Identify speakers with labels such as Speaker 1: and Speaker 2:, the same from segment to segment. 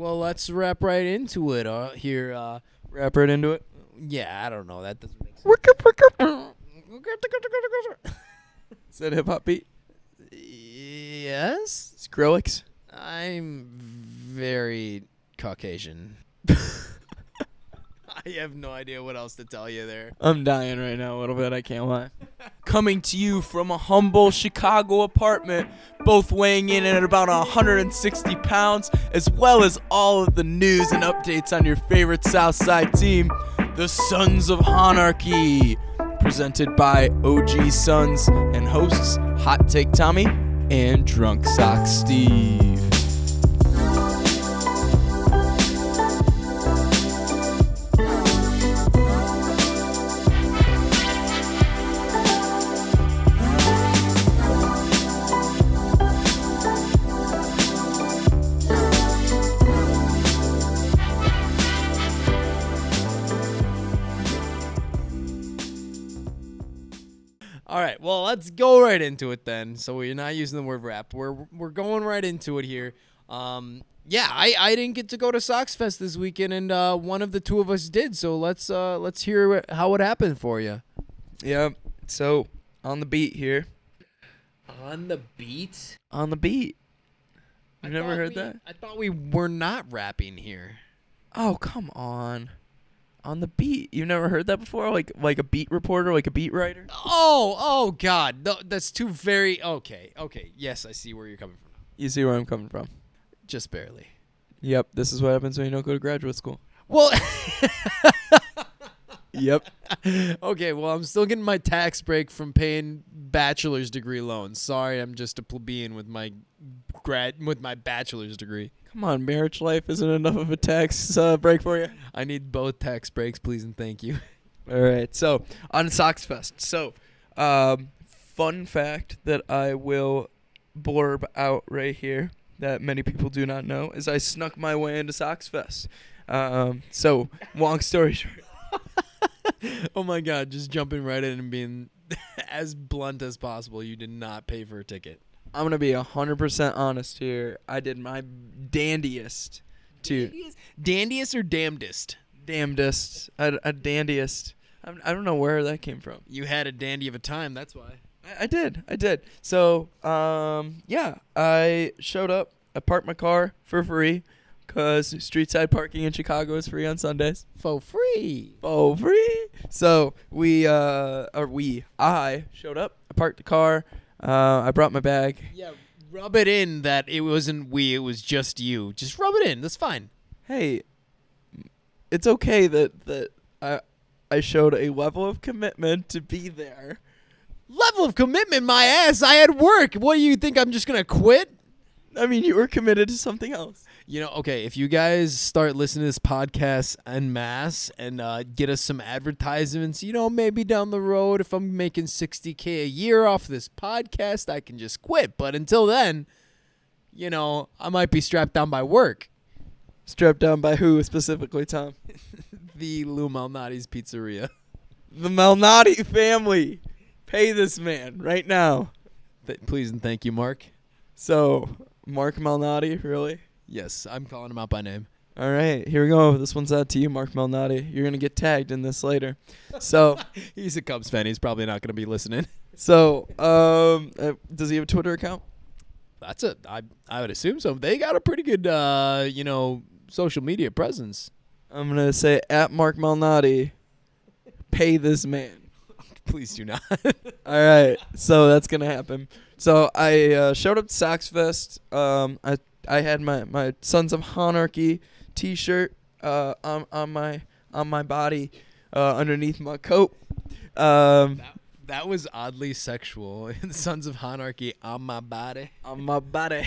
Speaker 1: Well, let's wrap right into it. Uh, here, uh,
Speaker 2: Wrap right into it.
Speaker 1: yeah, I don't know. That doesn't make sense.
Speaker 2: Is that hip hop beat?
Speaker 1: Yes,
Speaker 2: Skrillex.
Speaker 1: I'm very Caucasian. I have no idea what else to tell you there.
Speaker 2: I'm dying right now a little bit. I can't lie. Coming to you from a humble Chicago apartment, both weighing in at about 160 pounds, as well as all of the news and updates on your favorite Southside team, the Sons of Hahnarchy, presented by OG Sons and hosts Hot Take Tommy and Drunk Sock Steve.
Speaker 1: Let's go right into it then. So we're not using the word rap. We're we're going right into it here. Um, yeah, I, I didn't get to go to Sox Fest this weekend, and uh, one of the two of us did. So let's uh, let's hear how it happened for you.
Speaker 2: Yep. So on the beat here.
Speaker 1: On the beat.
Speaker 2: On the beat.
Speaker 1: I
Speaker 2: You never heard
Speaker 1: we-
Speaker 2: that?
Speaker 1: I thought we were not rapping here.
Speaker 2: Oh come on. On the beat. You've never heard that before? Like like a beat reporter, like a beat writer?
Speaker 1: Oh, oh God, no, that's too very okay. Okay, yes, I see where you're coming from.
Speaker 2: You see where I'm coming from.
Speaker 1: Just barely.
Speaker 2: Yep, this is what happens when you don't go to graduate school.
Speaker 1: Well,
Speaker 2: Yep.
Speaker 1: okay, well, I'm still getting my tax break from paying bachelor's degree loans. Sorry, I'm just a plebeian with my grad with my bachelor's degree.
Speaker 2: Come on, marriage life isn't enough of a tax uh, break for you.
Speaker 1: I need both tax breaks, please and thank you.
Speaker 2: All right. So on Sox Fest. So, um, fun fact that I will blurb out right here that many people do not know is I snuck my way into Sox Fest. Um, so long story short.
Speaker 1: oh my God, just jumping right in and being as blunt as possible. You did not pay for a ticket.
Speaker 2: I'm gonna be hundred percent honest here. I did my dandiest to
Speaker 1: Dandiest or damnedest?
Speaker 2: damnedest, a, a dandiest. I'm, I don't know where that came from.
Speaker 1: You had a dandy of a time. That's why.
Speaker 2: I, I did, I did. So, um, yeah, I showed up. I parked my car for free, cause street side parking in Chicago is free on Sundays.
Speaker 1: For free.
Speaker 2: For free! So we, uh, or we, I showed up. I parked the car. Uh, I brought my bag.
Speaker 1: Yeah, rub it in that it wasn't we, it was just you. Just rub it in. That's fine.
Speaker 2: hey, it's okay that that I I showed a level of commitment to be there.
Speaker 1: Level of commitment, my ass. I had work. What do you think? I'm just gonna quit?
Speaker 2: I mean, you were committed to something else.
Speaker 1: You know, okay. If you guys start listening to this podcast en masse and uh, get us some advertisements, you know, maybe down the road, if I'm making 60k a year off this podcast, I can just quit. But until then, you know, I might be strapped down by work.
Speaker 2: Strapped down by who specifically, Tom?
Speaker 1: The Lou Malnati's Pizzeria.
Speaker 2: The Malnati family. Pay this man right now.
Speaker 1: Th- please and thank you, Mark.
Speaker 2: So, Mark Malnati, really?
Speaker 1: Yes, I'm calling him out by name.
Speaker 2: All right, here we go. This one's out to you, Mark Malnati. You're gonna get tagged in this later. So,
Speaker 1: He's a Cubs fan. He's probably not going to be listening.
Speaker 2: so, um, uh, does he have a Twitter account?
Speaker 1: That's a. I I would assume so. They got a pretty good, uh, you know, social media presence.
Speaker 2: I'm gonna say at Mark Malnati. Pay this man.
Speaker 1: Please do not.
Speaker 2: All right, so that's gonna happen. So I uh, showed up to Sox Fest. Um, I I had my my Sons of Hahnarchy T-shirt uh, on on my on my body uh, underneath my coat. Um,
Speaker 1: that, that was oddly sexual. Sons of Hahnarchy on my body.
Speaker 2: on my body.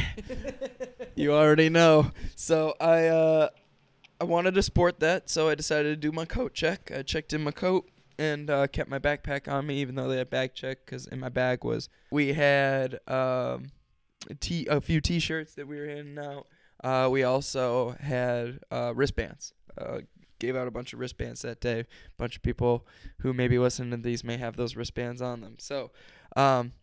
Speaker 2: you already know. So I uh, I wanted to sport that, so I decided to do my coat check. I checked in my coat and uh, kept my backpack on me, even though they had bag check, because in my bag was we had um, t- a few T-shirts that we were handing out. Uh, we also had uh, wristbands. Uh, gave out a bunch of wristbands that day. A bunch of people who maybe listen to these may have those wristbands on them. So, um,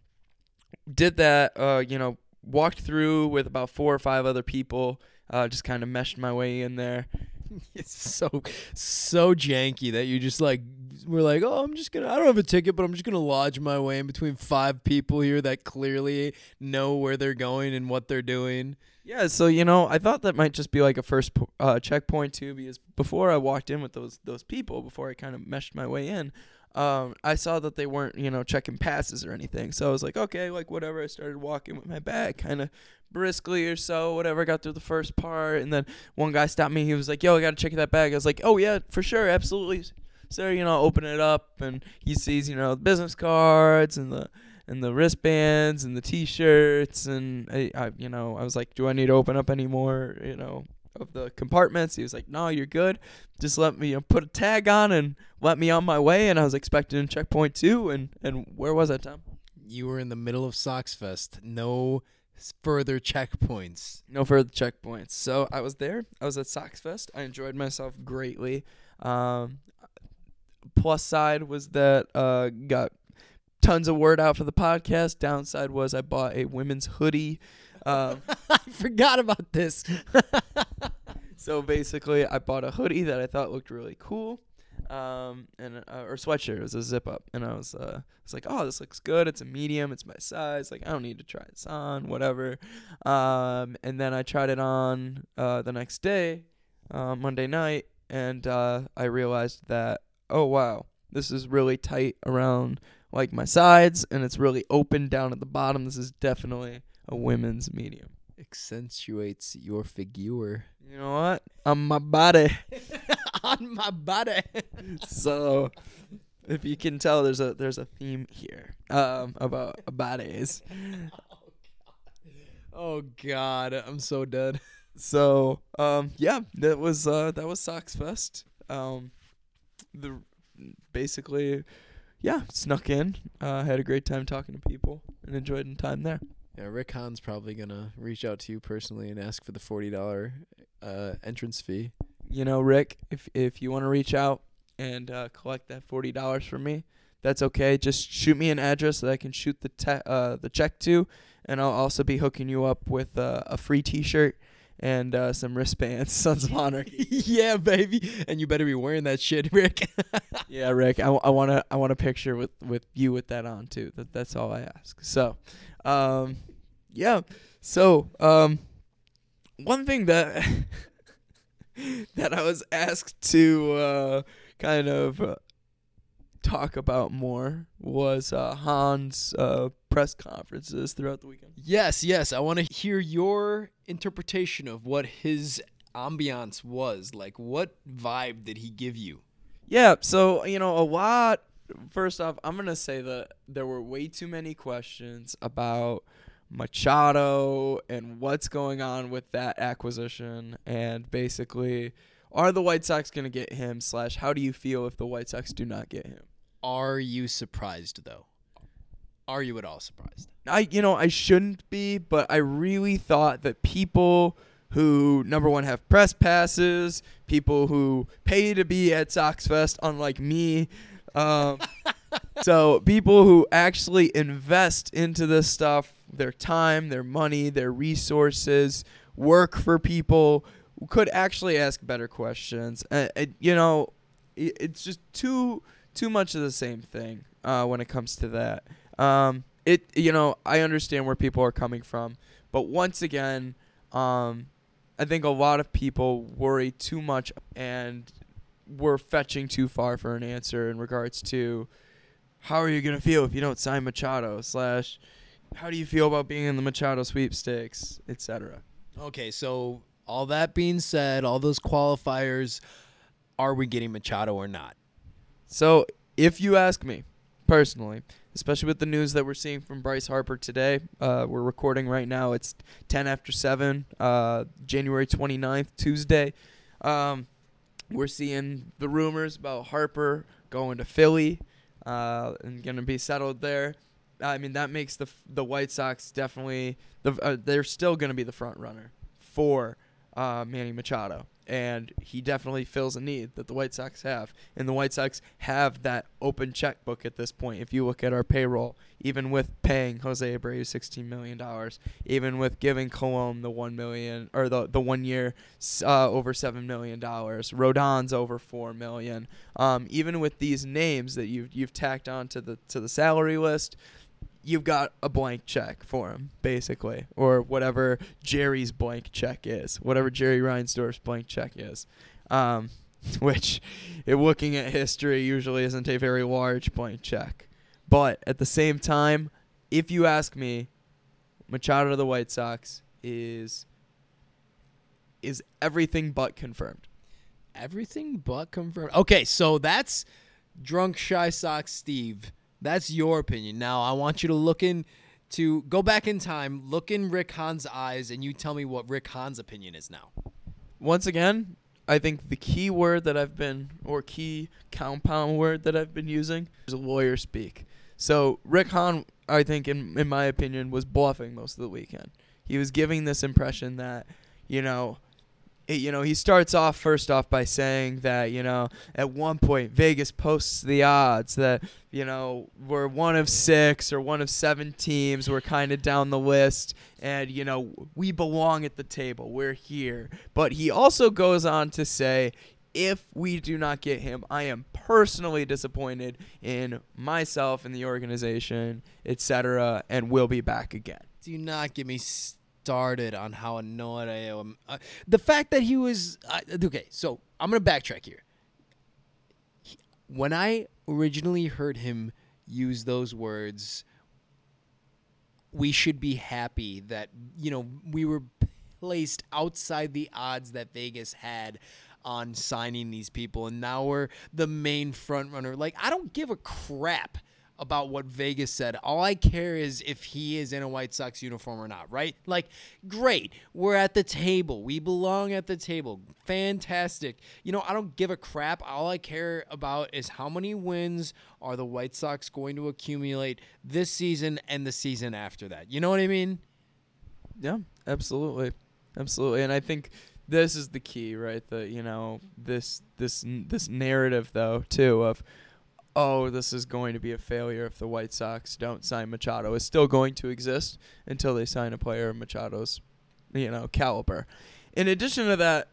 Speaker 2: did that. Uh, you know, walked through with about four or five other people. Uh, just kind of meshed my way in there.
Speaker 1: It's so so janky that you just like we're like, oh, I'm just gonna. I don't have a ticket, but I'm just gonna lodge my way in between five people here that clearly know where they're going and what they're doing.
Speaker 2: Yeah, so you know, I thought that might just be like a first po- uh, checkpoint too, because before I walked in with those those people, before I kind of meshed my way in, um, I saw that they weren't you know checking passes or anything. So I was like, okay, like whatever. I started walking with my bag, kind of briskly or so, whatever. I got through the first part, and then one guy stopped me. He was like, "Yo, I gotta check that bag." I was like, "Oh yeah, for sure, absolutely." So you know, open it up, and he sees you know the business cards and the and the wristbands and the T-shirts, and I, I, you know, I was like, "Do I need to open up any more?" You know, of the compartments. He was like, "No, you're good. Just let me you know, put a tag on and let me on my way." And I was expecting checkpoint two, and and where was that, Tom?
Speaker 1: You were in the middle of Sox Fest. No further checkpoints.
Speaker 2: No further checkpoints. So I was there. I was at Sox Fest. I enjoyed myself greatly. Um, plus side was that uh, got tons of word out for the podcast. Downside was I bought a women's hoodie. Um,
Speaker 1: I forgot about this.
Speaker 2: so basically, I bought a hoodie that I thought looked really cool. Um, and uh, or sweatshirt. It was a zip up, and I was uh, I was like, oh, this looks good. It's a medium. It's my size. Like I don't need to try this on. Whatever. Um, and then I tried it on uh, the next day, uh, Monday night, and uh, I realized that oh wow, this is really tight around like my sides, and it's really open down at the bottom. This is definitely a women's medium.
Speaker 1: Accentuates your figure
Speaker 2: You know what? On my body.
Speaker 1: on my body.
Speaker 2: so if you can tell there's a there's a theme here um about bodies
Speaker 1: oh God, I'm so dead.
Speaker 2: so um yeah that was uh that was sox fest um the basically yeah snuck in uh had a great time talking to people and enjoyed the time there
Speaker 1: Yeah, Rick Hahn's probably gonna reach out to you personally and ask for the forty dollar uh, entrance fee.
Speaker 2: you know rick if if you want to reach out and uh collect that forty dollars from me that's okay just shoot me an address that i can shoot the te- uh the check to and i'll also be hooking you up with uh, a free t-shirt and uh, some wristbands sons of anarchy.
Speaker 1: Yeah, baby, and you better be wearing that shit, Rick.
Speaker 2: yeah rick i, I want to i want a picture with with you with that on too. That that's all i ask. So um yeah. So um one thing that that i was asked to uh kind of uh, talk about more was uh Hahn's uh press conferences throughout the weekend
Speaker 1: yes, yes, I want to hear your interpretation of what his ambiance was. Like, what vibe did he give you?
Speaker 2: Yeah, so you know, a lot. First off, I'm gonna say that there were way too many questions about Machado and what's going on with that acquisition, and basically, are the White Sox gonna get him? Slash, how do you feel if the White Sox do not get him?
Speaker 1: Are you surprised though? Are you at all surprised?
Speaker 2: I, you know, I shouldn't be, but I really thought that people who number one have press passes, people who pay to be at Sox Fest, unlike me. Um, so people who actually invest into this stuff, their time, their money, their resources, work for people, could actually ask better questions. Uh, it, you know, it, it's just too too much of the same thing uh, when it comes to that. Um, it you know I understand where people are coming from, but once again, um, I think a lot of people worry too much and we're fetching too far for an answer in regards to how are you gonna feel if you don't sign Machado slash how do you feel about being in the Machado sweepstakes, etc.
Speaker 1: Okay, so all that being said, all those qualifiers, are we getting Machado or not?
Speaker 2: So if you ask me personally, especially with the news that we're seeing from Bryce Harper today, uh, we're recording right now. It's 10 after 7, uh, January 29th, Tuesday. Um, we're seeing the rumors about Harper going to Philly uh, and going to be settled there. I mean, that makes the the White Sox definitely the uh, they're still going to be the front runner for uh, Manny Machado. And he definitely fills a need that the White Sox have. And the White Sox have that open checkbook at this point. If you look at our payroll, even with paying Jose Abreu $16 million, even with giving Colon the one million or the the one year uh, over seven million dollars, Rodon's over four million. Um, even with these names that you've you've tacked on to the to the salary list, you've got a blank check for him, basically, or whatever Jerry's blank check is, whatever Jerry Reinsdorf's blank check is, um, which, looking at history, usually isn't a very large blank check. But at the same time, if you ask me, Machado to the White Sox is is everything but confirmed.
Speaker 1: Everything but confirmed. Okay, so that's drunk shy sox Steve. That's your opinion. Now I want you to look in to go back in time, look in Rick Hahn's eyes, and you tell me what Rick Hahn's opinion is now.
Speaker 2: Once again, I think the key word that I've been or key compound word that I've been using is lawyer speak. So Rick Hahn, I think, in in my opinion, was bluffing most of the weekend. He was giving this impression that, you know, you know, he starts off first off by saying that, you know, at one point Vegas posts the odds that, you know, we're one of six or one of seven teams. We're kind of down the list, and, you know, we belong at the table. We're here. But he also goes on to say, if we do not get him, I am personally disappointed in myself and the organization, etc., and we'll be back again.
Speaker 1: Do not get me started on how annoyed I am. Uh, the fact that he was uh, okay. So I'm gonna backtrack here. He- when I originally heard him use those words, we should be happy that you know we were placed outside the odds that Vegas had on signing these people, and now we're the main front runner. Like I don't give a crap about what Vegas said. All I care is if he is in a White Sox uniform or not, right? Like, great. We're at the table. We belong at the table. Fantastic. You know, I don't give a crap. All I care about is how many wins are the White Sox going to accumulate this season and the season after that. You know what I mean?
Speaker 2: Yeah, absolutely, absolutely, and I think this is the key, right? The you know this this this narrative though too of oh this is going to be a failure if the White Sox don't sign Machado is still going to exist until they sign a player of Machado's you know caliber. In addition to that,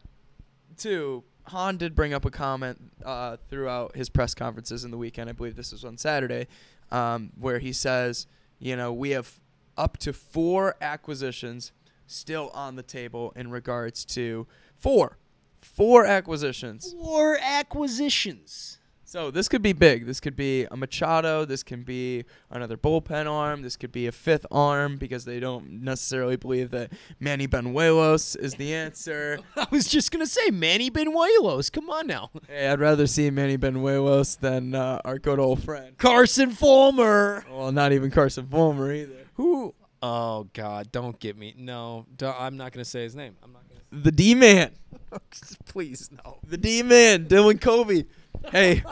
Speaker 2: too, Hahn did bring up a comment uh, throughout his press conferences in the weekend. I believe this was on Saturday, um, where he says, you know, we have up to four acquisitions still on the table in regards to four, four acquisitions.
Speaker 1: Four acquisitions.
Speaker 2: So this could be big. This could be a Machado. This can be another bullpen arm. This could be a fifth arm because they don't necessarily believe that Manny Bañuelos is the answer.
Speaker 1: I was just gonna say Manny Bañuelos. Come on now,
Speaker 2: hey, I'd rather see Manny Bañuelos than uh, our good old friend.
Speaker 1: Carson Fulmer.
Speaker 2: Well, not even Carson Fulmer either.
Speaker 1: Who? Oh God! Don't get me. No, I'm not gonna say his name. I'm not gonna.
Speaker 2: The D man.
Speaker 1: Please no.
Speaker 2: The D man, Dylan Covey. Hey,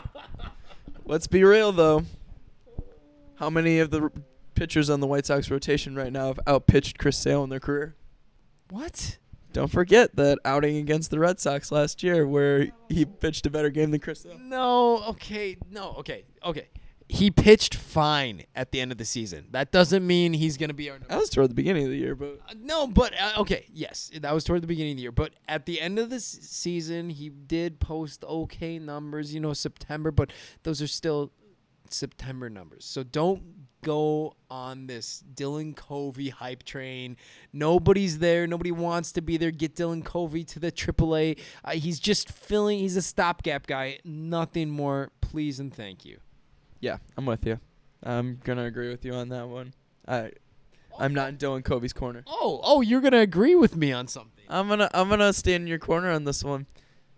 Speaker 2: let's be real though. How many of the pitchers on the White Sox rotation right now have outpitched Chris Sale in their career?
Speaker 1: What?
Speaker 2: Don't forget that outing against the Red Sox last year, where he pitched a better game than Chris Sale.
Speaker 1: No. Okay. No. Okay. Okay. He pitched fine at the end of the season. That doesn't mean he's gonna be our.
Speaker 2: That was toward the beginning of the year, but
Speaker 1: Uh, no, but uh, okay, yes, that was toward the beginning of the year. But at the end of the s- season, he did post okay numbers. You know, September, but those are still September numbers. So don't go on this Dylan Covey hype train. Nobody's there. Nobody wants to be there. Get Dylan Covey to the AAA. Uh, he's just filling. He's a stopgap guy. Nothing more. Please and thank you.
Speaker 2: Yeah, I'm with you. I'm gonna agree with you on that one. I, I'm not in Dylan Covey's corner.
Speaker 1: Oh, oh, you're gonna agree with me on something.
Speaker 2: I'm gonna I'm gonna stand in your corner on this one.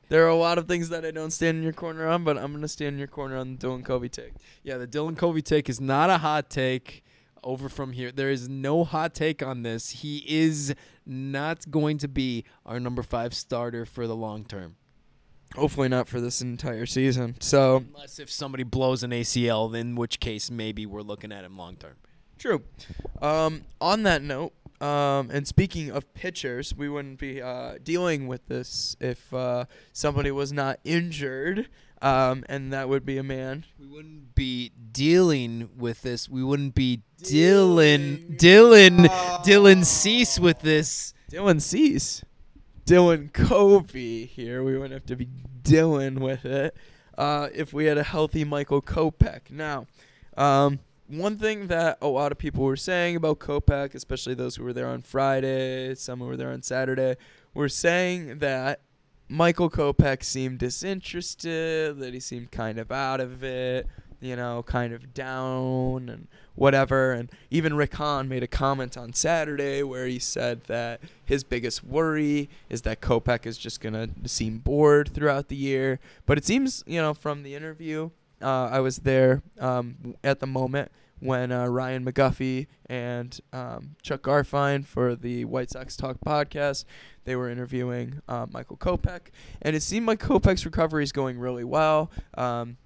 Speaker 2: There are a lot of things that I don't stand in your corner on, but I'm gonna stand in your corner on the Dylan Covey take.
Speaker 1: Yeah, the Dylan Covey take is not a hot take over from here. There is no hot take on this. He is not going to be our number five starter for the long term.
Speaker 2: Hopefully not for this entire season. So
Speaker 1: Unless if somebody blows an ACL, in which case maybe we're looking at him long term.
Speaker 2: true. Um, on that note, Um, and speaking of pitchers, we wouldn't be uh, dealing with this if uh, somebody was not injured, um, and that would be a man.
Speaker 1: We wouldn't be dealing with this. We wouldn't be Dylan Dylan Dylan Cease with this.
Speaker 2: Dylan Cease. Dylan Covey here. We wouldn't have to be dealing with it uh, if we had a healthy Michael Kopech. Now, um, one thing that a lot of people were saying about Kopech, especially those who were there on Friday, some who were there on Saturday, were saying that Michael Kopech seemed disinterested, that he seemed kind of out of it, you know, kind of down and whatever. And even Rick Hahn made a comment on Saturday where he said that his biggest worry is that Kopech is just going to seem bored throughout the year. But it seems, you know, from the interview, uh, I was there um, at the moment when uh, Ryan McGuffey and um, Chuck Garfien for the White Sox Talk podcast, they were interviewing uh, Michael Kopech, and it seemed like Kopech's recovery is going really well. Um,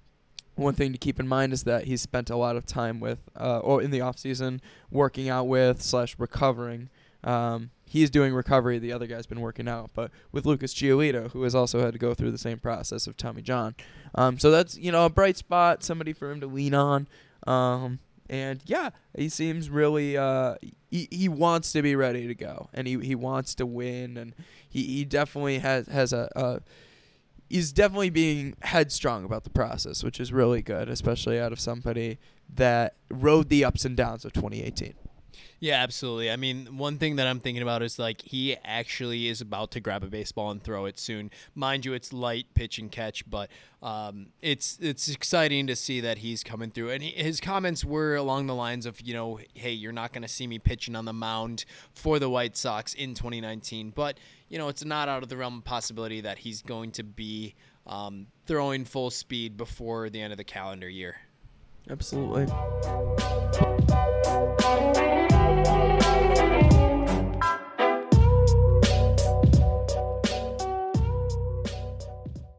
Speaker 2: one thing to keep in mind is that he spent a lot of time with, uh, or in the off season, working out with slash recovering. Um, he's doing recovery. The other guy's been working out, but with Lucas Giolito, who has also had to go through the same process of Tommy John. Um, so that's you know a bright spot, somebody for him to lean on. Um, and yeah, he seems really uh, he, he wants to be ready to go, and he, he wants to win, and he, he definitely has has a, a he's definitely being headstrong about the process, which is really good, especially out of somebody that rode the ups and downs of 2018.
Speaker 1: Yeah, absolutely. I mean, one thing that I'm thinking about is like he actually is about to grab a baseball and throw it soon. Mind you, it's light pitch and catch, but um, it's it's exciting to see that he's coming through. And he, his comments were along the lines of, you know, hey, you're not going to see me pitching on the mound for the White Sox in 2019, but you know, it's not out of the realm of possibility that he's going to be um, throwing full speed before the end of the calendar year.
Speaker 2: Absolutely.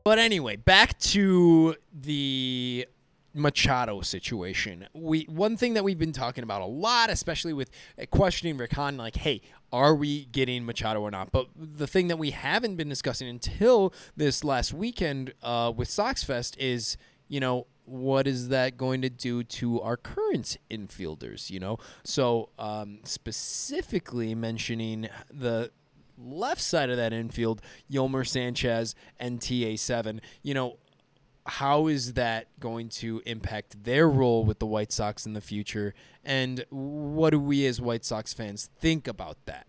Speaker 1: But anyway, back to the Machado situation. We one thing that we've been talking about a lot, especially with questioning Rick Hahn, like, hey, are we getting Machado or not? But the thing that we haven't been discussing until this last weekend uh, with Sox Fest is, you know, what is that going to do to our current infielders? You know, so um, specifically mentioning the left side of that infield, Yolmer Sanchez and TA7. You know, how is that going to impact their role with the White Sox in the future? And what do we as White Sox fans think about that?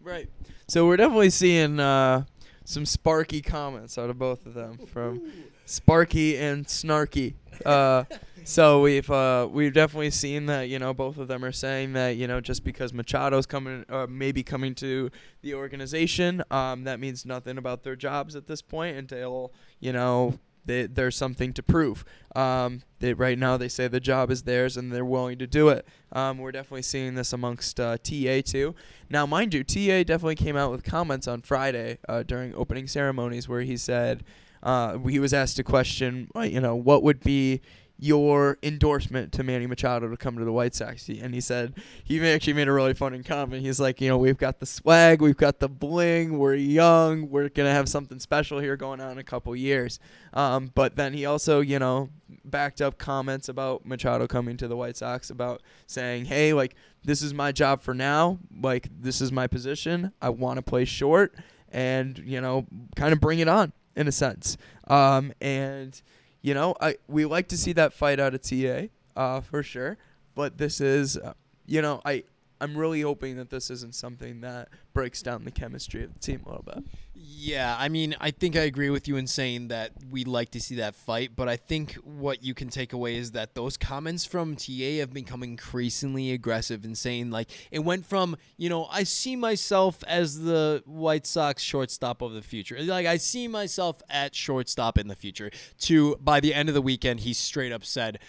Speaker 2: Right. So we're definitely seeing uh, some sparky comments out of both of them from Sparky and Snarky. Uh, so we've uh, we've definitely seen that you know both of them are saying that you know just because Machado's coming uh, maybe coming to the organization, um, that means nothing about their jobs at this point until you know they, there's something to prove. Um, they, right now, they say the job is theirs and they're willing to do it. Um, we're definitely seeing this amongst uh, TA too. Now, mind you, TA definitely came out with comments on Friday uh, during opening ceremonies where he said uh, he was asked a question, you know, what would be your endorsement to Manny Machado to come to the White Sox. And he said, he actually made a really funny comment. He's like, you know, we've got the swag, we've got the bling, we're young, we're going to have something special here going on in a couple years. Um, but then he also, you know, backed up comments about Machado coming to the White Sox about saying, hey, like, this is my job for now. Like, this is my position. I want to play short and, you know, kind of bring it on in a sense. Um, and, you know, I we like to see that fight out of TA, uh, for sure. But this is, uh, you know, I I'm really hoping that this isn't something that breaks down the chemistry of the team a little bit.
Speaker 1: Yeah, I mean, I think I agree with you in saying that we'd like to see that fight, but I think what you can take away is that those comments from TA have become increasingly aggressive in saying like it went from, you know, I see myself as the White Sox shortstop of the future. Like I see myself at shortstop in the future to by the end of the weekend he straight up said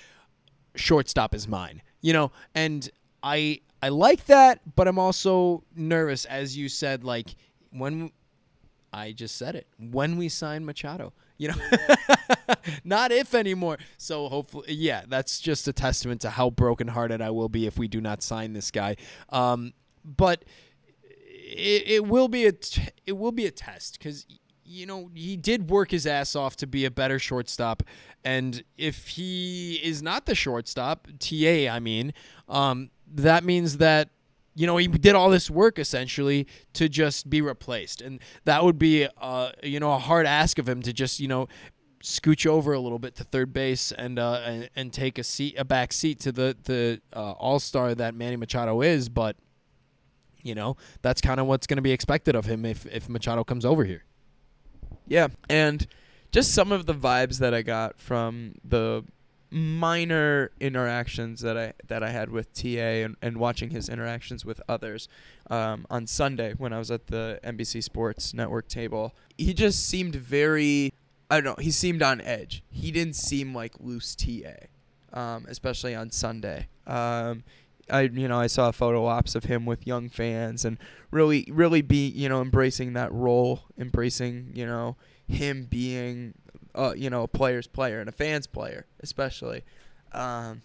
Speaker 1: shortstop is mine. You know, and I I like that, but I'm also nervous as you said like when I just said it. When we sign Machado, you know, not if anymore. So hopefully, yeah, that's just a testament to how brokenhearted I will be if we do not sign this guy. Um, but it, it will be a t- it will be a test because you know he did work his ass off to be a better shortstop, and if he is not the shortstop, TA, I mean, um, that means that you know he did all this work essentially to just be replaced, and that would be uh, you know a hard ask of him to just you know scooch over a little bit to third base and uh, and, and take a seat a back seat to the the uh, all star that Manny Machado is, but you know that's kind of what's going to be expected of him if if Machado comes over here.
Speaker 2: Yeah, and just some of the vibes that I got from the minor interactions that I that I had with TA and, and watching his interactions with others um, on Sunday when I was at the NBC Sports Network table. He just seemed very I don't know. He seemed on edge. He didn't seem like loose TA, um, especially on Sunday. Um, I you know I saw photo ops of him with young fans and really really be you know embracing that role, embracing you know him being uh, you know a player's player and a fan's player especially, um,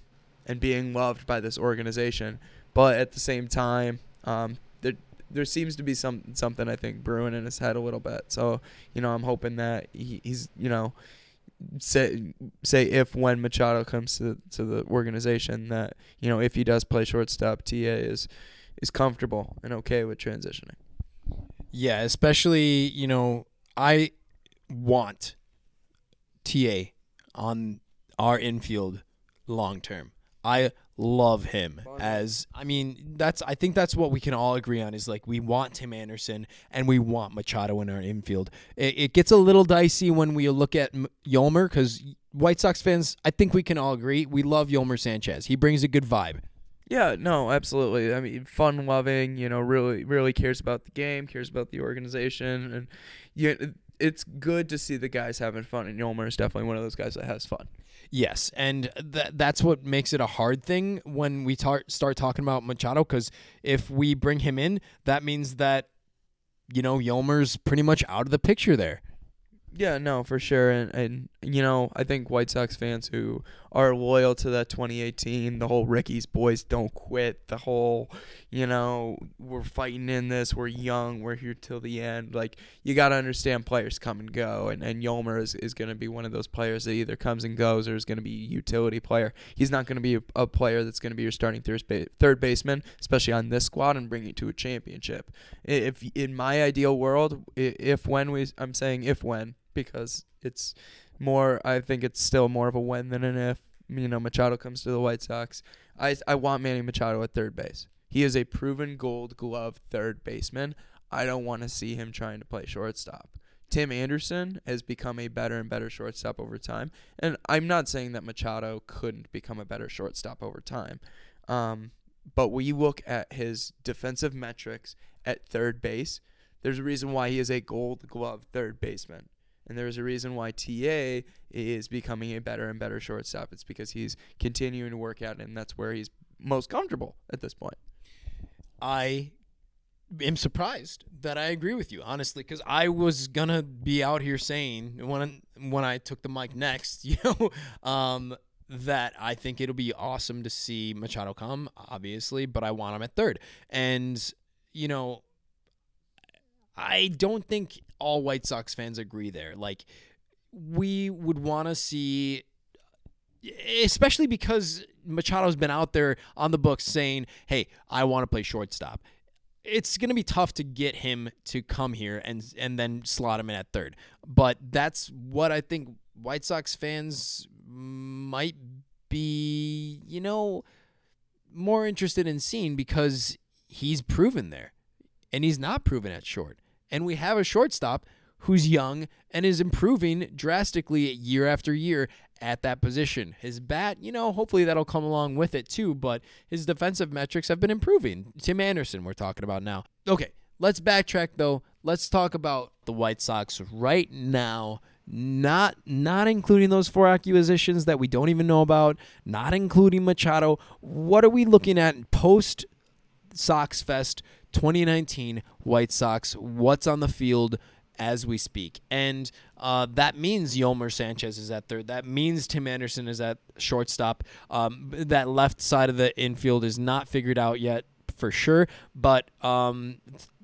Speaker 2: and being loved by this organization. But at the same time, um, there there seems to be some something I think brewing in his head a little bit. So you know I'm hoping that he, he's you know say say if when Machado comes to to the organization that you know if he does play shortstop, TA is is comfortable and okay with transitioning.
Speaker 1: Yeah, especially you know I want TA on our infield long term. I love him as I mean that's I think that's what we can all agree on is like we want Tim Anderson and we want Machado in our infield. It, it gets a little dicey when we look at Yolmer because White Sox fans I think we can all agree we love Yolmer Sanchez. He brings a good vibe.
Speaker 2: Yeah, no, absolutely. I mean, fun loving, you know, really really cares about the game, cares about the organization and yeah, it's good to see the guys having fun and Yolmer is definitely one of those guys that has fun.
Speaker 1: Yes, and that that's what makes it a hard thing when we tar- start talking about Machado because if we bring him in, that means that you know Yolmer's pretty much out of the picture there.
Speaker 2: Yeah, no, for sure. And and you know, I think White Sox fans who are loyal to that 2018, the whole Ricky's boys don't quit, the whole, you know, we're fighting in this, we're young, we're here till the end. Like you got to understand players come and go and and Yolmer is is going to be one of those players that either comes and goes or is going to be a utility player. He's not going to be a, a, player that's going to be your starting third third baseman, especially on this squad and bring it to a championship. If in my ideal world, if when we I'm saying if when because it's more. I think it's still more of a when than an if. You know, Machado comes to the White Sox. I I want Manny Machado at third base. He is a proven Gold Glove third baseman. I don't want to see him trying to play shortstop. Tim Anderson has become a better and better shortstop over time, and I'm not saying that Machado couldn't become a better shortstop over time. Um, but when you look at his defensive metrics at third base, there's a reason why he is a Gold Glove third baseman. And there's a reason why TA is becoming a better and better shortstop. It's because he's continuing to work out, and that's where he's most comfortable at this point.
Speaker 1: I am surprised that I agree with you, honestly, because I was gonna be out here saying when when I took the mic next, you know, um, that I think it'll be awesome to see Machado come, obviously, but I want him at third, and you know, I don't think all White Sox fans agree there. Like, we would want to see, especially because Machado's been out there on the books saying, hey, I want to play shortstop. It's going to be tough to get him to come here and and then slot him in at third. But that's what I think White Sox fans might be, you know, more interested in seeing because he's proven there and he's not proven at short and we have a shortstop who's young and is improving drastically year after year at that position. His bat, you know, hopefully that'll come along with it too, but his defensive metrics have been improving. Tim Anderson, we're talking about now. Okay, let's backtrack though. Let's talk about the White Sox right now. Not not including those four acquisitions that we don't even know about, not including Machado. What are we looking at post Sox Fest 2019 White Sox. What's on the field as we speak? And uh, that means Yolmer Sanchez is at third. That means Tim Anderson is at shortstop. Um, that left side of the infield is not figured out yet for sure. But um,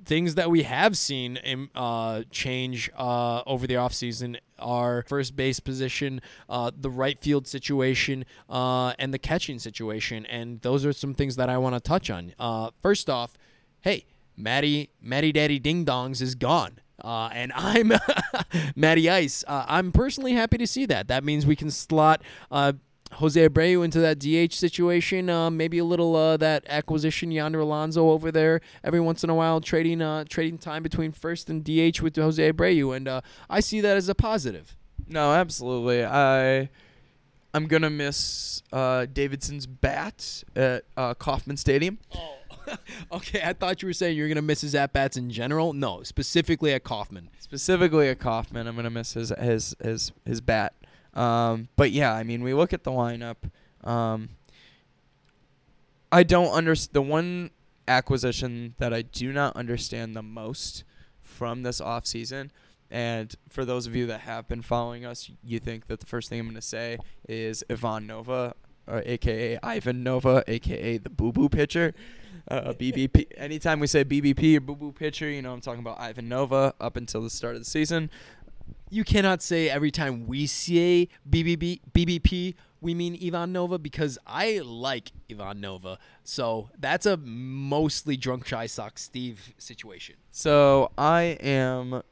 Speaker 1: things that we have seen uh, change uh, over the offseason are first base position, uh, the right field situation, uh, and the catching situation. And those are some things that I want to touch on. Uh, first off, hey, Matty, Matty Daddy Ding Dongs is gone. Uh, and I'm Matty Ice. Uh, I'm personally happy to see that. That means we can slot uh, Jose Abreu into that DH situation. Uh, maybe a little uh, that acquisition Yonder Alonso over there every once in a while, trading uh, trading time between first and DH with Jose Abreu, and uh, I see that as a positive.
Speaker 2: No, absolutely. I I'm gonna miss uh, Davidson's bat at uh, Kauffman Stadium.
Speaker 1: Oh, okay. I thought you were saying you're gonna miss his at bats in general. No, specifically at Kauffman.
Speaker 2: Specifically at Kauffman, I'm gonna miss his his his his bat. Um, but yeah, I mean, we look at the lineup. Um, I don't understand the one acquisition that I do not understand the most from this offseason. And for those of you that have been following us, you think that the first thing I'm going to say is Ivan Nova, or AKA Ivan Nova, AKA the Boo Boo pitcher. Uh, BBP. Anytime we say BBP or Boo Boo pitcher, you know I'm talking about Ivan Nova up until the start of the season.
Speaker 1: You cannot say every time we say BBB, BBP, we mean Ivan Nova because I like Ivan Nova. So that's a mostly drunk shy sock Steve situation.
Speaker 2: So I am.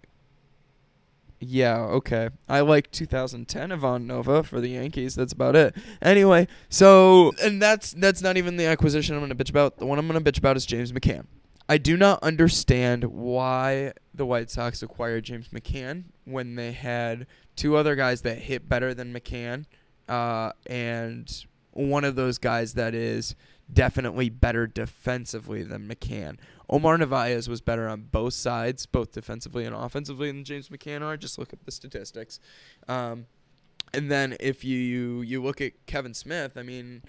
Speaker 2: Yeah, okay. I like 2010 Ivan Nova for the Yankees. That's about it. Anyway, so and that's that's not even the acquisition I'm gonna bitch about. The one I'm gonna bitch about is James McCann. I do not understand why the White Sox acquired James McCann when they had two other guys that hit better than McCann, uh, and one of those guys that is definitely better defensively than McCann. Omar Narvaez was better on both sides, both defensively and offensively, than James McCann are. Just look at the statistics. Um, and then if you, you you look at Kevan Smith, I mean,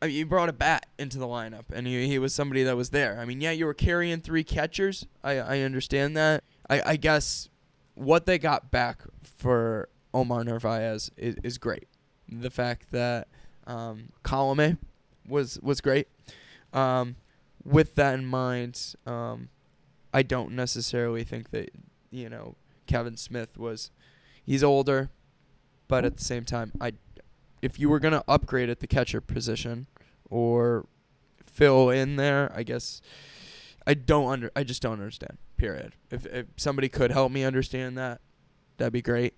Speaker 2: I mean, you brought a bat into the lineup, and he, he was somebody that was there. I mean, yeah, you were carrying three catchers. I, I understand that. I, I guess what they got back for Omar Narvaez is, is great. The fact that um, Colome was was great. Um, with that in mind, um, I don't necessarily think that you know Kevan Smith was. He's older, but at the same time, I if you were gonna upgrade at the catcher position or fill in there, I guess I don't under I just don't understand. Period. If if somebody could help me understand that, that'd be great.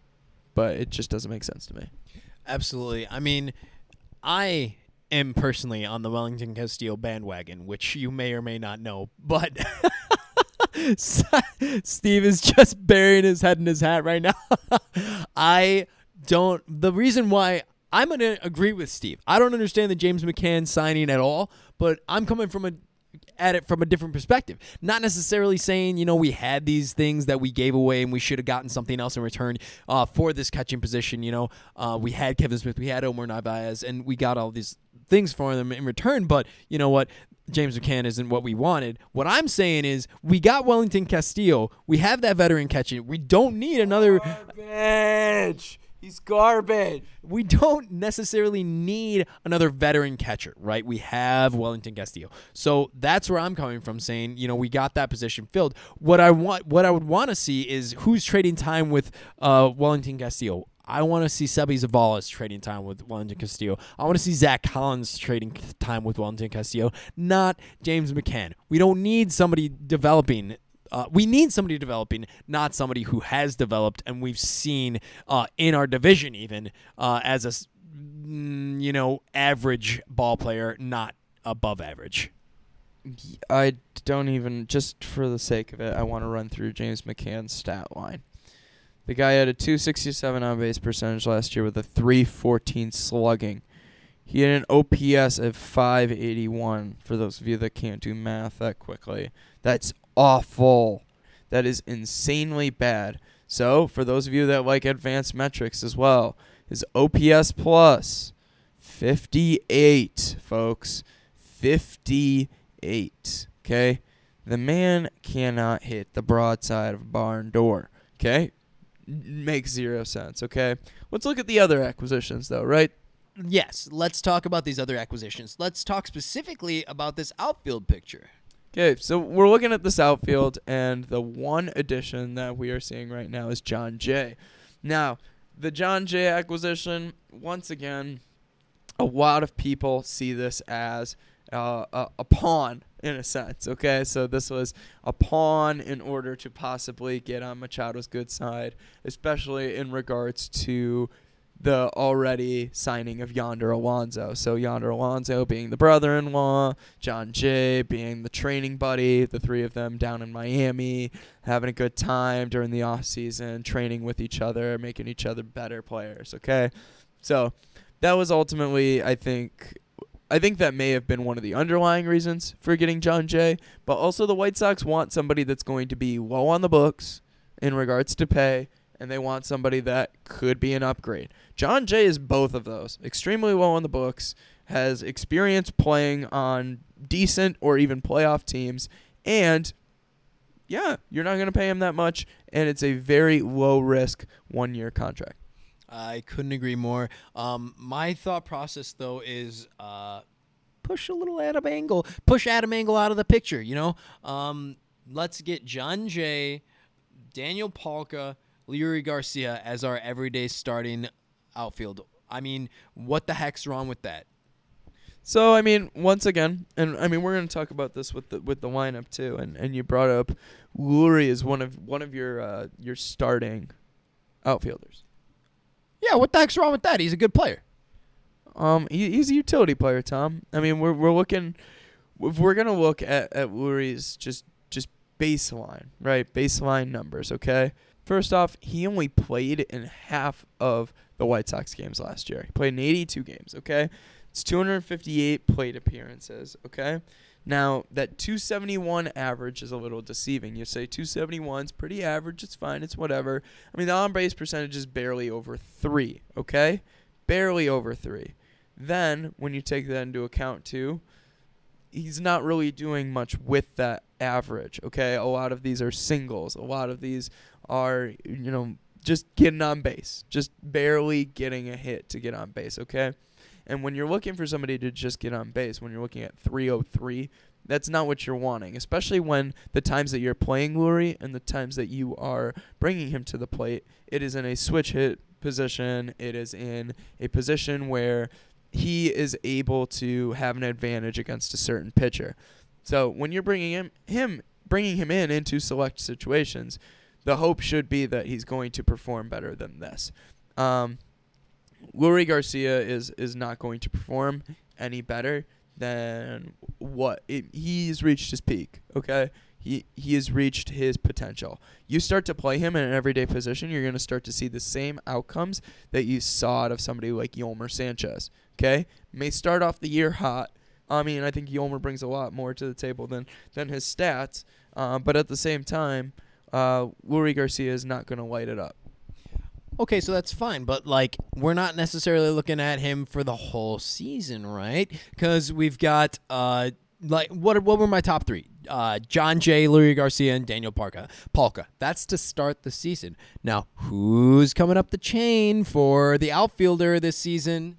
Speaker 2: But it just doesn't make sense to me.
Speaker 1: Absolutely. I mean, I am personally on the Wellington Castillo bandwagon, which you may or may not know, but Steve is just burying his head in his hat right now. I don't. The reason why I'm going to agree with Steve. I don't understand the James McCann signing at all, but I'm coming from a at it from a different perspective. Not necessarily saying, you know, we had these things that we gave away and we should have gotten something else in return uh, for this catching position. You know, uh, we had Kevan Smith, we had Omar Narvaez, and we got all these things for them in return. But you know what? James McCann isn't what we wanted. What I'm saying is we got Wellington Castillo. We have that veteran catching. We don't need another.
Speaker 2: Garbage. He's garbage.
Speaker 1: We don't necessarily need another veteran catcher, right? We have Wellington Castillo. So that's where I'm coming from saying, you know, we got that position filled. What I want what I would want to see is who's trading time with uh, Wellington Castillo. I want to see Seby Zavala's trading time with Wellington Castillo. I want to see Zack Collins trading time with Wellington Castillo, not James McCann. We don't need somebody developing uh, we need somebody developing, not somebody who has developed, and we've seen uh, in our division even uh, as a mm, you know average ball player, not above average.
Speaker 2: I don't even just for the sake of it, I want to run through James McCann's stat line. The guy had a 267 on base percentage last year with a 314 slugging. He had an OPS of 581 for those of you that can't do math that quickly. That's awful. That is insanely bad. So, for those of you that like advanced metrics as well, his OPS plus 58, folks. 58. Okay? The man cannot hit the broadside of a barn door. Okay? Makes zero sense. Okay? Let's look at the other acquisitions, though, right?
Speaker 1: yes, let's talk about these other acquisitions. Let's talk specifically about this outfield picture.
Speaker 2: Okay, so we're looking at this outfield, and the one addition that we are seeing right now is Jon Jay. Now, the Jon Jay acquisition, once again, a lot of people see this as uh, a, a pawn in a sense. Okay, so this was a pawn in order to possibly get on Machado's good side, especially in regards to the already signing of Yonder Alonso. So Yonder Alonso being the brother-in-law, Jon Jay being the training buddy, the three of them down in Miami, having a good time during the off season, training with each other, making each other better players, okay? So that was ultimately I think I think that may have been one of the underlying reasons for getting Jon Jay, but also the White Sox want somebody that's going to be low on the books in regards to pay and they want somebody that could be an upgrade. Jon Jay is both of those. Extremely low on the books, has experience playing on decent or even playoff teams, and yeah, you're not going to pay him that much, and it's a very low risk one year contract.
Speaker 1: I couldn't agree more. Um, my thought process though is uh, push a little Adam Engel, push Adam Engel out of the picture. You know, um, let's get Jon Jay, Daniel Palka, Leury Garcia as our everyday starting outfield. I mean, what the heck's wrong with that?
Speaker 2: So I mean, once again, and I mean we're gonna talk about this with the with the lineup too, and, and you brought up Leury as one of one of your uh, your starting outfielders.
Speaker 1: Yeah, what the heck's wrong with that? He's a good player.
Speaker 2: Um, he, he's a utility player, Tom. I mean, we're we're looking, if we're gonna look at at Leury's just just baseline, right? Baseline numbers, okay. First off, he only played in half of the White Sox games last year. He played in 82 games, okay? It's 258 plate appearances, okay? Now, that 271 average is a little deceiving. You say 271 is pretty average, it's fine, it's whatever. I mean, the on base percentage is barely over 3, okay? Barely over 3. Then, when you take that into account, too, he's not really doing much with that average, okay? A lot of these are singles, a lot of these are, you know, just getting on base, just barely getting a hit to get on base, okay? And when you're looking for somebody to just get on base, when you're looking at 303, that's not what you're wanting, especially when the times that you're playing Leury and the times that you are bringing him to the plate, it is in a switch hit position. It is in a position where he is able to have an advantage against a certain pitcher. So when you're bringing him him bringing him in into select situations, the hope should be that he's going to perform better than this. Um, Leury Garcia is is not going to perform any better than what it, he's reached his peak. Okay, he he has reached his potential. You start to play him in an everyday position, you're going to start to see the same outcomes that you saw out of somebody like Yolmer Sanchez. Okay, may start off the year hot. I mean, I think Yolmer brings a lot more to the table than than his stats, uh, but at the same time, uh, Garcia is not going to light it up.
Speaker 1: Okay, so that's fine, but like we're not necessarily looking at him for the whole season, right? Because we've got uh like what what were my top three? Uh, Jon Jay, Leury Garcia, and Daniel Parka. Palka. That's to start the season. Now, who's coming up the chain for the outfielder this season?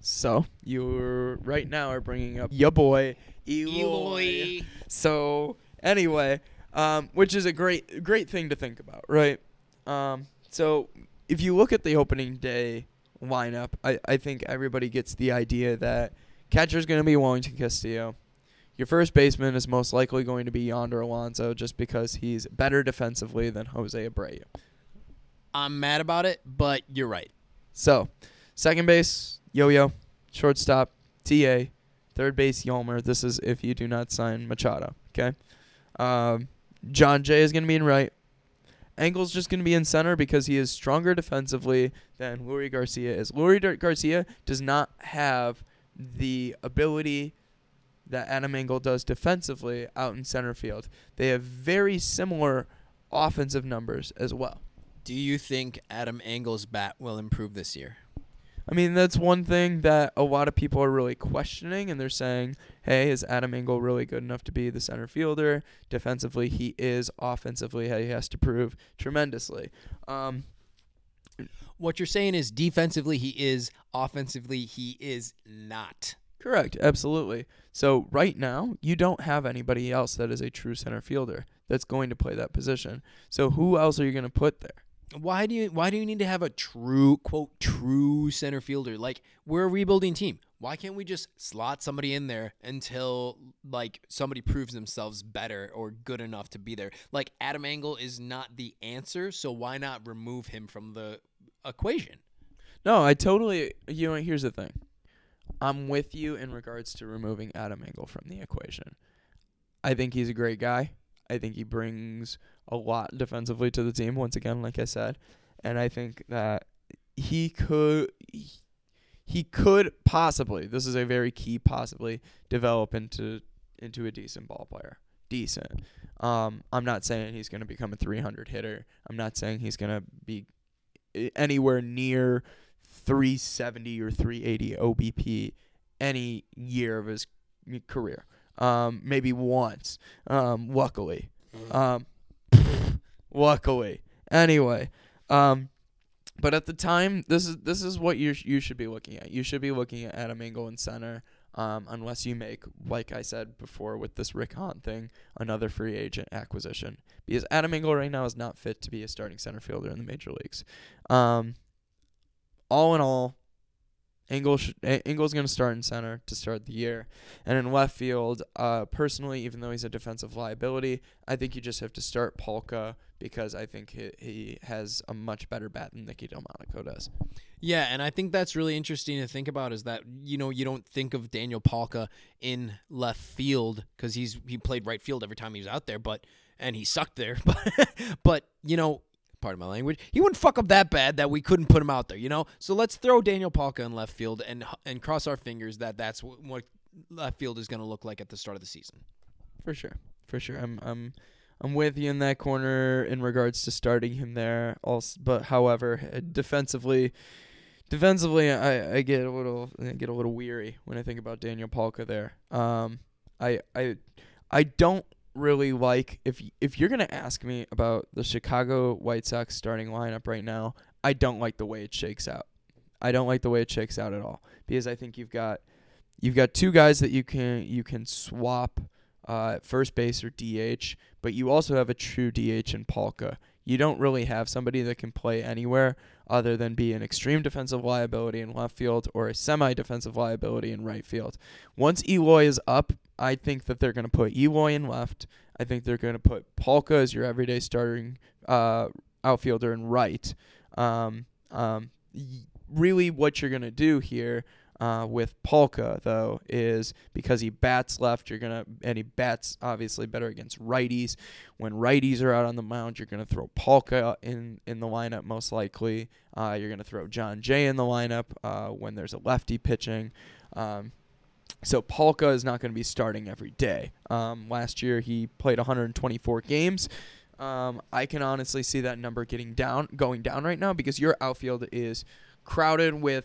Speaker 2: So you right now are bringing up your boy Eloy.
Speaker 1: Eloy.
Speaker 2: So anyway, um, which is a great great thing to think about, right? Um, so if you look at the opening day lineup, I, I think everybody gets the idea that catcher's going to be Wellington Castillo. Your first baseman is most likely going to be Yonder Alonso just because he's better defensively than Jose Abreu.
Speaker 1: I'm mad about it, but you're right.
Speaker 2: So, second base, Yo Yo. Shortstop, TA. Third base, Yolmer. This is if you do not sign Machado. Okay. Um, Jon Jay is going to be in right. Engel's just going to be in center because he is stronger defensively than Leury Garcia is. Dar- Garcia does not have the ability that Adam Engel does defensively out in center field. They have very similar offensive numbers as well.
Speaker 1: Do you think Adam Engel's bat will improve this year?
Speaker 2: I mean, that's one thing that a lot of people are really questioning, and they're saying, hey, is Adam Engel really good enough to be the center fielder? Defensively, he is. Offensively, he has to prove tremendously. Um,
Speaker 1: What you're saying is defensively he is, offensively he is not.
Speaker 2: Correct, absolutely. So right now, you don't have anybody else that is a true center fielder that's going to play that position. So who else are you going to put there?
Speaker 1: Why do you why do you need to have a true quote true center fielder? Like we're a rebuilding team. Why can't we just slot somebody in there until like somebody proves themselves better or good enough to be there? Like Adam Engel is not the answer, so why not remove him from the equation?
Speaker 2: No, I totally. You know, here's the thing. I'm with you in regards to removing Adam Engel from the equation. I think he's a great guy. I think he brings a lot defensively to the team. Once again, like I said, and I think that he could. He could possibly. This is a very key. Possibly develop into into a decent ball player. Decent. Um, I'm not saying he's going to become a 300 hitter. I'm not saying he's going to be anywhere near 370 or 380 OBP any year of his career. Um, maybe once. Um, luckily. Um, luckily. Anyway, um, but at the time, this is this is what you sh- you should be looking at. You should be looking at Adam Engel in center. Um, unless you make, like I said before with this Rick Hahn thing, another free agent acquisition. Because Adam Engel right now is not fit to be a starting center fielder in the major leagues. Um, all in all, Engel sh- Engel's going to start in center to start the year, and in left field. Uh, personally, even though he's a defensive liability, I think you just have to start Palka because I think he, he has a much better bat than Nicky Delmonico does.
Speaker 1: Yeah, and I think that's really interesting to think about is that you know you don't think of Daniel Palka in left field because he's he played right field every time he was out there, but and he sucked there, but but you know pardon my language, he wouldn't fuck up that bad that we couldn't put him out there, you know? So let's throw Daniel Palka in left field and and cross our fingers that that's what, what left field is going to look like at the start of the season.
Speaker 2: For sure. For sure. I'm I'm I'm with you in that corner in regards to starting him there. Also, but however, defensively defensively I, I get a little I get a little weary when I think about Daniel Palka there. Um I I I don't really like if if you're gonna ask me about the Chicago White Sox starting lineup right now, I don't like the way it shakes out. I don't like the way it shakes out at all because I think you've got you've got two guys that you can you can swap uh, at first base or DH, but you also have a true DH in Palka. You don't really have somebody that can play anywhere other than be an extreme defensive liability in left field or a semi defensive liability in right field. Once Eloy is up, I think that they're going to put Eloy in left. I think they're going to put Palka as your everyday starting uh, outfielder in right. Um, um, really, what you're going to do here uh, with Palka though is because he bats left, you're gonna and he bats obviously better against righties. When righties are out on the mound, you're gonna throw Palka in in the lineup most likely. Uh, you're gonna throw Jon Jay in the lineup uh, when there's a lefty pitching. Um, so Palka is not going to be starting every day. Um, last year he played 124 games. Um, I can honestly see that number getting down, going down right now because your outfield is crowded with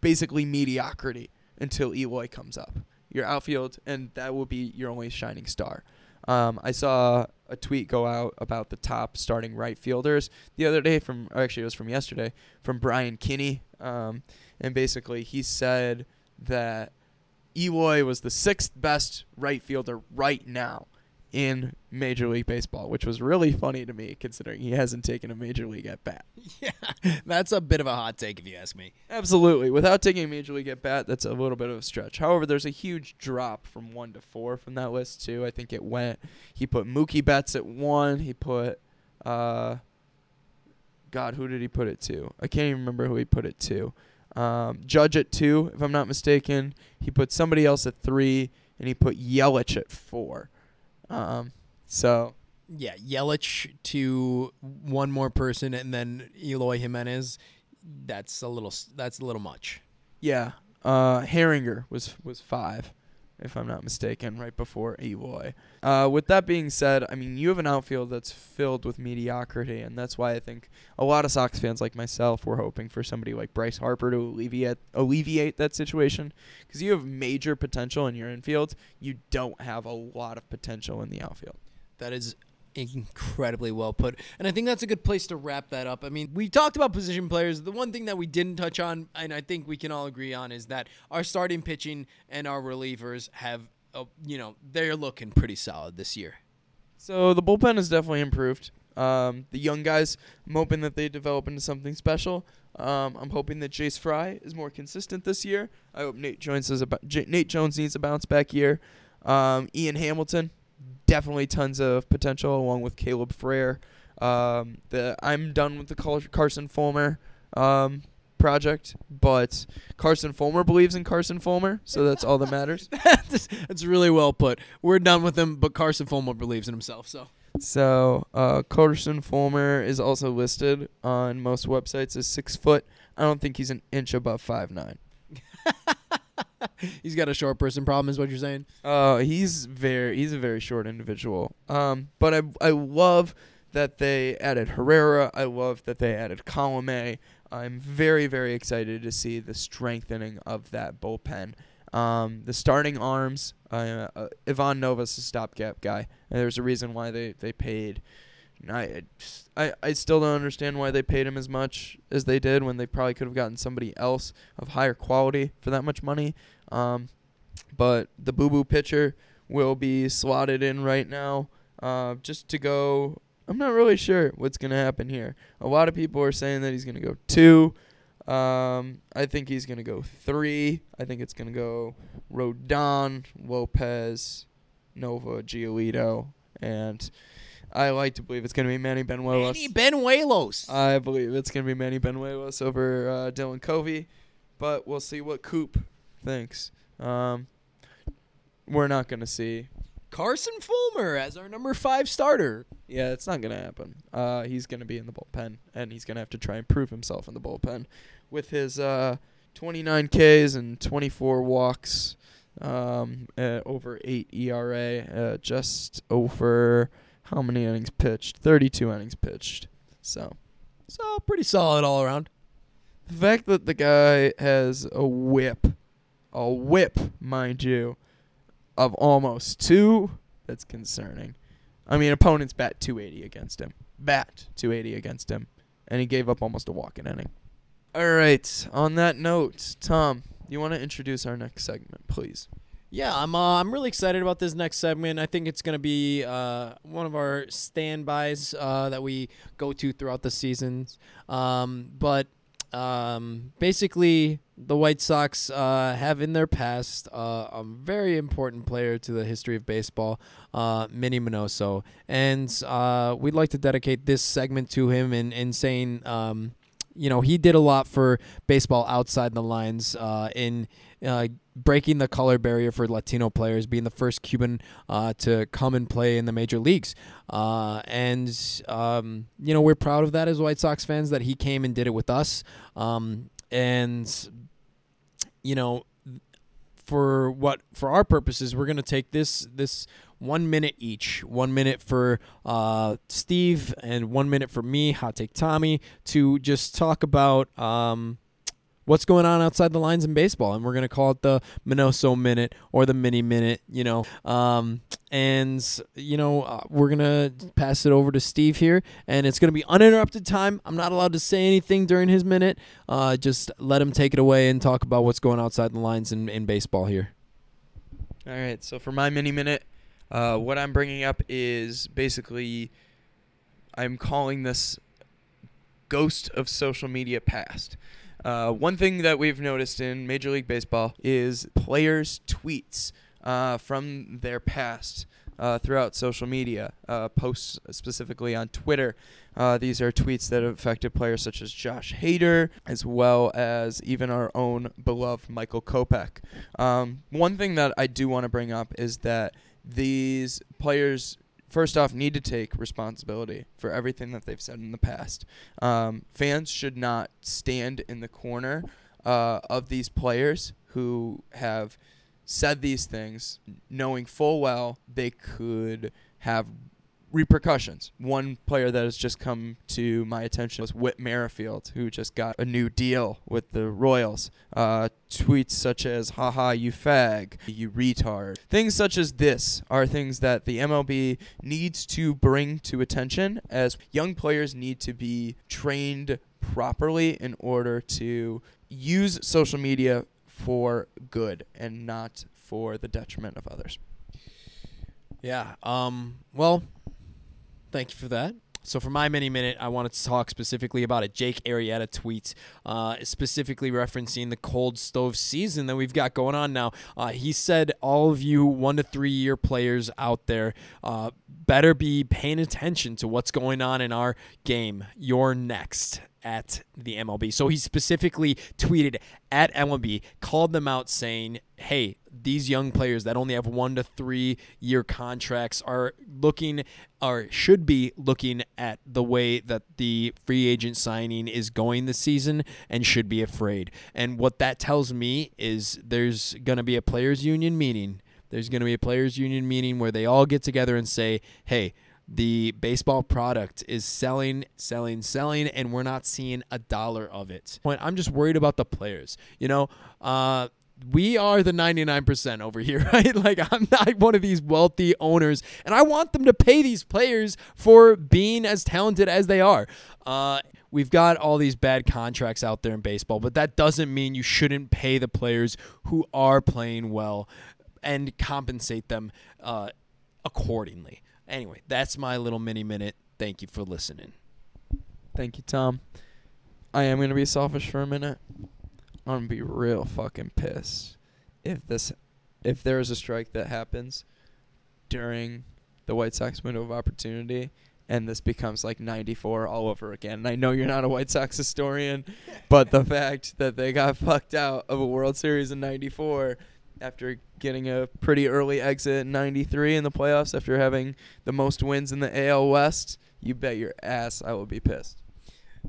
Speaker 2: basically mediocrity until Eloy comes up. Your outfield, and that will be your only shining star. Um, I saw a tweet go out about the top starting right fielders the other day from, actually it was from yesterday, from Brian Kinney, um, and basically he said that Eloy was the sixth best right fielder right now in Major League Baseball, which was really funny to me considering he hasn't taken a Major League at bat.
Speaker 1: Yeah, that's a bit of a hot take if you ask me.
Speaker 2: Absolutely. Without taking a Major League at bat, that's a little bit of a stretch. However, there's a huge drop from one to four from that list, too. I think it went, he put Mookie Betts at one. He put, uh, God, who did he put it to? I can't even remember who he put it to. Um, Judge at two, if I'm not mistaken. He put somebody else at three, and he put Yelich at four. Um, so
Speaker 1: yeah, Yelich to one more person, and then Eloy Jimenez. That's a little. That's a little much.
Speaker 2: Yeah. Uh, Haringer was was five, if I'm not mistaken, right before Eloy. Uh, with that being said, I mean you have an outfield that's filled with mediocrity, and that's why I think a lot of Sox fans like myself were hoping for somebody like Bryce Harper to alleviate alleviate that situation, because you have major potential in your infield. You don't have a lot of potential in the outfield.
Speaker 1: That is incredibly well put. And I think that's a good place to wrap that up. I mean, we talked about position players. The one thing that we didn't touch on, and I think we can all agree on, is that our starting pitching and our relievers have, uh, you know, they're looking pretty solid this year.
Speaker 2: So the bullpen has definitely improved. Um, the young guys, I'm hoping that they develop into something special. Um, I'm hoping that Jace Fry is more consistent this year. I hope Nate Jones is about Nate Jones needs a bounce back year. Um, Ian Hamilton, definitely tons of potential, along with Caleb Frare. Um, the I'm done with the Carson Fulmer um, project, but Carson Fulmer believes in Carson Fulmer, so that's all that matters.
Speaker 1: that's, that's really well put. We're done with him, but Carson Fulmer believes in himself, so.
Speaker 2: So uh, Carson Fulmer is also listed on most websites as six foot. I don't think he's an inch above five nine.
Speaker 1: he's got a short person problem, is what you're saying?
Speaker 2: Uh, he's very he's a very short individual. Um, but I I love that they added Herrera. I love that they added Colome. I'm very very excited to see the strengthening of that bullpen. Um, the starting arms, uh, uh, Ivan Nova's a stopgap guy, and there's a reason why they they paid. I, I I still don't understand why they paid him as much as they did when they probably could have gotten somebody else of higher quality for that much money. Um, but the Boo Boo pitcher will be slotted in right now, uh, just to go. I'm not really sure what's gonna happen here. A lot of people are saying that he's gonna go two. Um, I think he's gonna go three. I think it's gonna go Rodon, Lopez, Nova, Giolito, and I like to believe it's gonna be Manny Bañuelos.
Speaker 1: Manny Bañuelos.
Speaker 2: I believe it's gonna be Manny Bañuelos over uh, Dylan Covey, but we'll see what Coop thinks. Um, we're not gonna see
Speaker 1: Carson Fulmer as our number five starter.
Speaker 2: Yeah, it's not gonna happen. Uh, he's gonna be in the bullpen, and he's gonna have to try and prove himself in the bullpen with his uh, 29 Ks and 24 walks, um, uh, over eight ERA, uh, just over how many innings pitched? 32 innings pitched. So,
Speaker 1: so pretty solid all around.
Speaker 2: The fact that the guy has a whip, a whip, mind you of almost two, that's concerning. I mean, opponents bat 280 against him. Bat 280 against him. And he gave up almost a walk in inning. All right. On that note, Tom, you want to introduce our next segment, please?
Speaker 1: Yeah, I'm. Uh, I'm really excited about this next segment. I think it's gonna be uh, one of our standbys uh, that we go to throughout the seasons. Um, but um, basically, the White Sox uh, have in their past uh, a very important player to the history of baseball, uh, Minnie Minoso. And we'd like to dedicate this segment to him and, and saying, um, you know, he did a lot for baseball outside the lines uh, in uh, breaking the color barrier for Latino players, being the first Cuban uh, to come and play in the major leagues. Uh, and, um, you know, we're proud of that as White Sox fans that he came and did it with us. Um, and, you know, for what for our purposes, we're gonna take this this one minute each, one minute for uh, Steve and one minute for me, Hot Take Tommy, to just talk about um, what's going on outside the lines in baseball, and we're gonna call it the Minoso Minute or the Mini Minute, you know. Um, and you know uh, we're gonna pass it over to Steve here, and it's gonna be uninterrupted time. I'm not allowed to say anything during his minute. Uh, just let him take it away and talk about what's going outside the lines in, in baseball here.
Speaker 2: All right. So for my mini minute, uh, what I'm bringing up is basically I'm calling this ghost of social media past. Uh, one thing that we've noticed in Major League Baseball is players' tweets uh, from their past uh, throughout social media, uh, posts specifically on Twitter. Uh, these are tweets that have affected players such as Josh Hader, as well as even our own beloved Michael Kopech. Um, one thing that I do want to bring up is that these players first off, need to take responsibility for everything that they've said in the past. Um, fans should not stand in the corner uh, of these players who have said these things, knowing full well they could have repercussions. One player that has just come to my attention was Whit Merrifield, who just got a new deal with the Royals. Uh, tweets such as "haha you fag," "you retard," things such as this are things that the MLB needs to bring to attention, as young players need to be trained properly in order to use social media for good and not for the detriment of others.
Speaker 1: Yeah. Um. Well, thank you for that. So for my mini minute, I wanted to talk specifically about a Jake Arrieta tweet, uh, specifically referencing the cold stove season that we've got going on now. Uh, he said, "All of you one to three year players out there, uh, better be paying attention to what's going on in our game. You're next." At the MLB. So he specifically tweeted at MLB, called them out saying, hey, these young players that only have one to three year contracts are looking or should be looking at the way that the free agent signing is going this season and should be afraid. And what that tells me is there's going to be a players union meeting. There's going to be a players union meeting where they all get together and say, "Hey, the baseball product is selling, selling, selling, and we're not seeing a dollar of it. I'm just worried about the players. You know, uh, we are the 99% over here, right? Like, I'm not one of these wealthy owners, and I want them to pay these players for being as talented as they are. Uh, we've got all these bad contracts out there in baseball, but that doesn't mean you shouldn't pay the players who are playing well and compensate them uh, accordingly. Anyway, that's my little mini minute. Thank you for listening.
Speaker 2: Thank you, Tom. I am gonna be selfish for a minute. I'm gonna be real fucking pissed if this if there is a strike that happens during the White Sox window of opportunity and this becomes like 94 all over again. And I know you're not a White Sox historian, but the fact that they got fucked out of a World Series in 94 after getting a pretty early exit in 93 in the playoffs after having the most wins in the AL West, you bet your ass I will be pissed.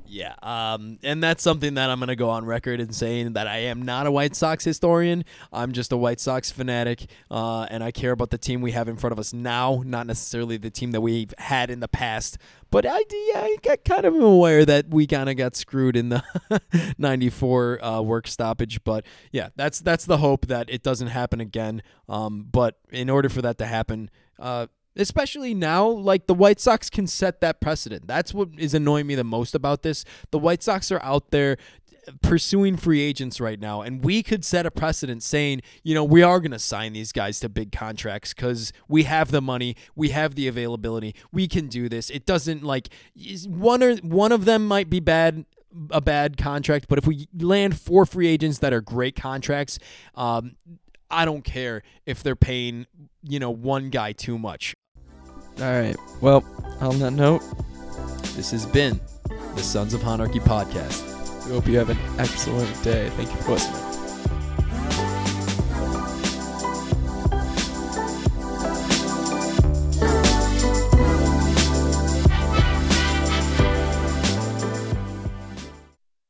Speaker 1: Yeah, um, and that's something that I'm going to go on record and saying that I am not a White Sox historian. I'm just a White Sox fanatic, uh, and I care about the team we have in front of us now, not necessarily the team that we've had in the past. But I, yeah, I got kind of aware that we kind of got screwed in the '94 uh, work stoppage. But yeah, that's that's the hope that it doesn't happen again. Um, but in order for that to happen, uh, especially now like the white sox can set that precedent. That's what is annoying me the most about this. The white sox are out there pursuing free agents right now and we could set a precedent saying you know we are going to sign these guys to big contracts cuz we have the money we have the availability we can do this. It doesn't like one or one of them might be bad a bad contract but if we land four free agents that are great contracts um I don't care if they're paying, you know, one guy too much.
Speaker 2: All right. Well, on that note,
Speaker 1: this has been the Sons of Hahnarchy podcast.
Speaker 2: We hope you have an excellent day. Thank you for listening.